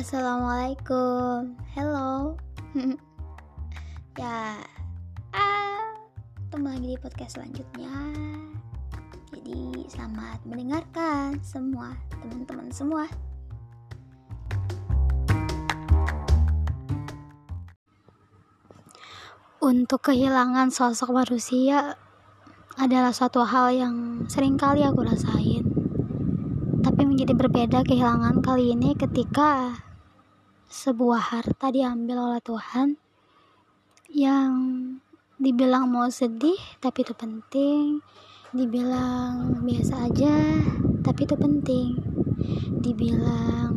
Assalamualaikum, hello. ya, ah, ketemu lagi di podcast selanjutnya. Jadi selamat mendengarkan semua teman-teman semua. Untuk kehilangan sosok manusia adalah suatu hal yang sering kali aku rasain. Tapi menjadi berbeda kehilangan kali ini ketika sebuah harta diambil oleh Tuhan yang dibilang mau sedih tapi itu penting, dibilang biasa aja tapi itu penting, dibilang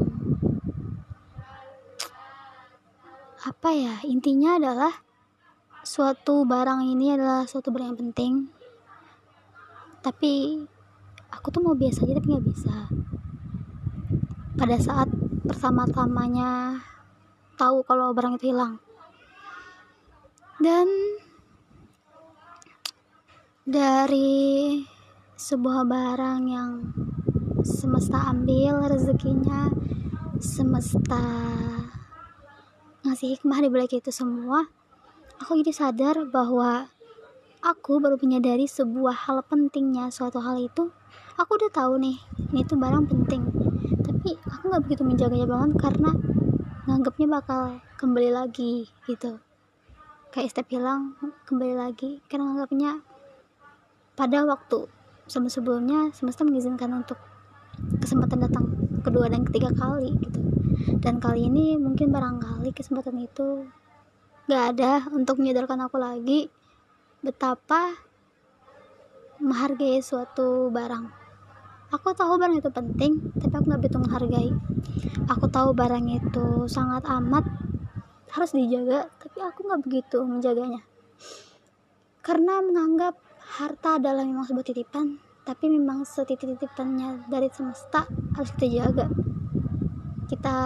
apa ya intinya adalah suatu barang ini adalah suatu barang yang penting. Tapi aku tuh mau biasa aja tapi nggak bisa. Pada saat pertama-tamanya tahu kalau barang itu hilang. Dan dari sebuah barang yang semesta ambil rezekinya semesta ngasih hikmah di balik itu semua aku jadi sadar bahwa aku baru menyadari sebuah hal pentingnya suatu hal itu. Aku udah tahu nih ini tuh barang penting. Tapi aku nggak begitu menjaganya banget karena nganggapnya bakal kembali lagi gitu. Kayak step hilang kembali lagi karena nganggapnya pada waktu sama sebelumnya semesta mengizinkan untuk kesempatan datang kedua dan ketiga kali gitu. Dan kali ini mungkin barangkali kesempatan itu gak ada untuk menyadarkan aku lagi betapa menghargai suatu barang. Aku tahu barang itu penting, tapi aku gak begitu menghargai. Aku tahu barang itu sangat amat harus dijaga, tapi aku gak begitu menjaganya. Karena menganggap harta adalah memang sebuah titipan, tapi memang setitip-titipannya dari semesta harus kita. Kita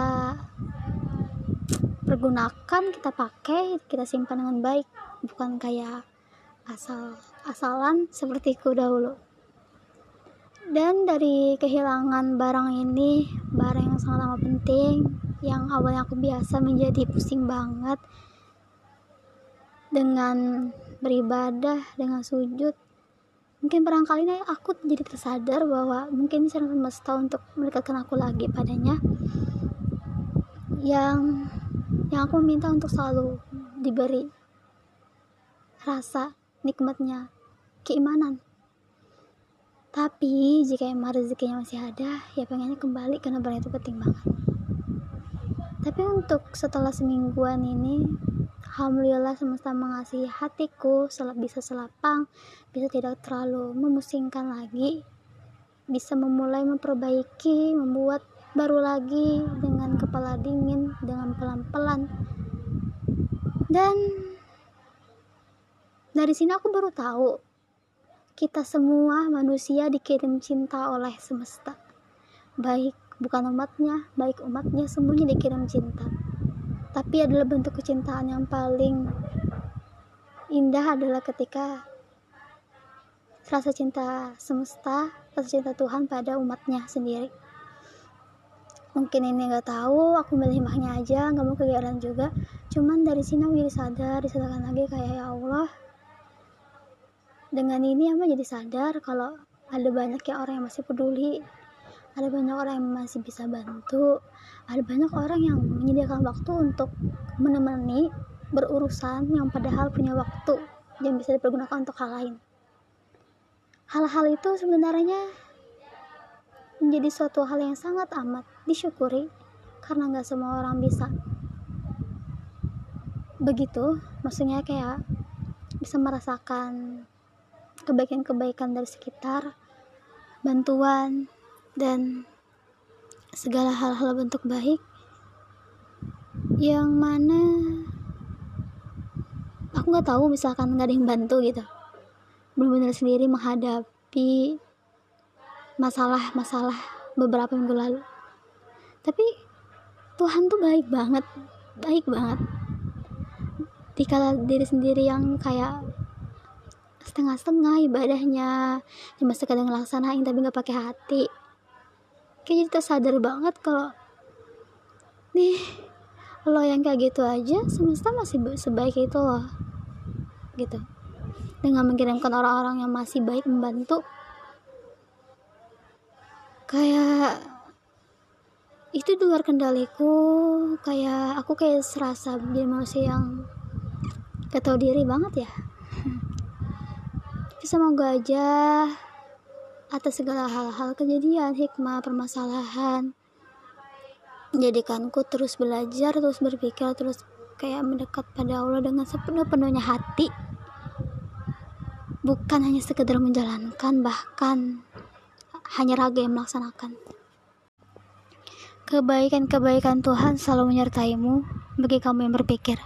pergunakan kita pakai kita simpan dengan baik bukan kayak asal asalan seperti ku dahulu. Dan dari kehilangan barang ini barang yang sangat amat penting yang awalnya aku biasa menjadi pusing banget dengan beribadah dengan sujud mungkin barangkali ini aku jadi tersadar bahwa mungkin ini semesta untuk mendekatkan aku lagi padanya. Yang yang aku minta untuk selalu diberi rasa nikmatnya keimanan. Tapi jika emang rezekinya masih ada ya pengennya kembali karena barang itu penting banget. Tapi untuk setelah semingguan ini Alhamdulillah semesta mengasihi hatiku bisa selapang bisa tidak terlalu memusingkan lagi bisa memulai memperbaiki membuat baru lagi dengan kepala dingin dengan pelan-pelan. Dan dari sini aku baru tahu kita semua manusia dikirim cinta oleh semesta. Baik bukan umatnya baik umatnya semuanya dikirim cinta. Tapi adalah bentuk kecintaan yang paling indah adalah ketika rasa cinta semesta rasa cinta Tuhan pada umatnya sendiri. Mungkin ini nggak tahu aku milih hikmahnya aja nggak mau kegiatan juga. Cuman dari sini aku jadi sadar disadarkan lagi kayak ya Allah dengan ini aku jadi sadar kalau ada banyak ya orang yang masih peduli. Ada banyak orang yang masih bisa bantu. Ada banyak orang yang menyediakan waktu untuk menemani berurusan yang padahal punya waktu yang bisa dipergunakan untuk hal lain. Hal-hal itu sebenarnya menjadi suatu hal yang sangat amat disyukuri karena nggak semua orang bisa. Begitu maksudnya kayak bisa merasakan kebaikan-kebaikan dari sekitar bantuan dan segala hal-hal bentuk baik yang mana aku nggak tahu misalkan nggak ada yang bantu gitu. Benar-benar sendiri menghadapi masalah-masalah beberapa minggu lalu. Tapi Tuhan tuh baik banget baik banget. Dikala diri sendiri yang kayak setengah-setengah ibadahnya. Cuma sekadar ngelaksanain tapi nggak pakai hati. Kayak kita sadar banget kalau nih lo yang kayak gitu aja semesta masih sebaik itu loh. Gitu. Dengan mengirimkan orang-orang yang masih baik membantu. Kayak itu di luar kendaliku. Kayak aku kayak serasa jadi manusia yang tau diri banget ya semoga aja atas segala hal-hal kejadian hikmah permasalahan menjadikanku terus belajar terus berpikir terus kayak mendekat pada Allah dengan sepenuh-penuhnya hati. Bukan hanya sekedar menjalankan bahkan hanya raga yang melaksanakan. Kebaikan-kebaikan Tuhan selalu menyertaimu bagi kamu yang berpikir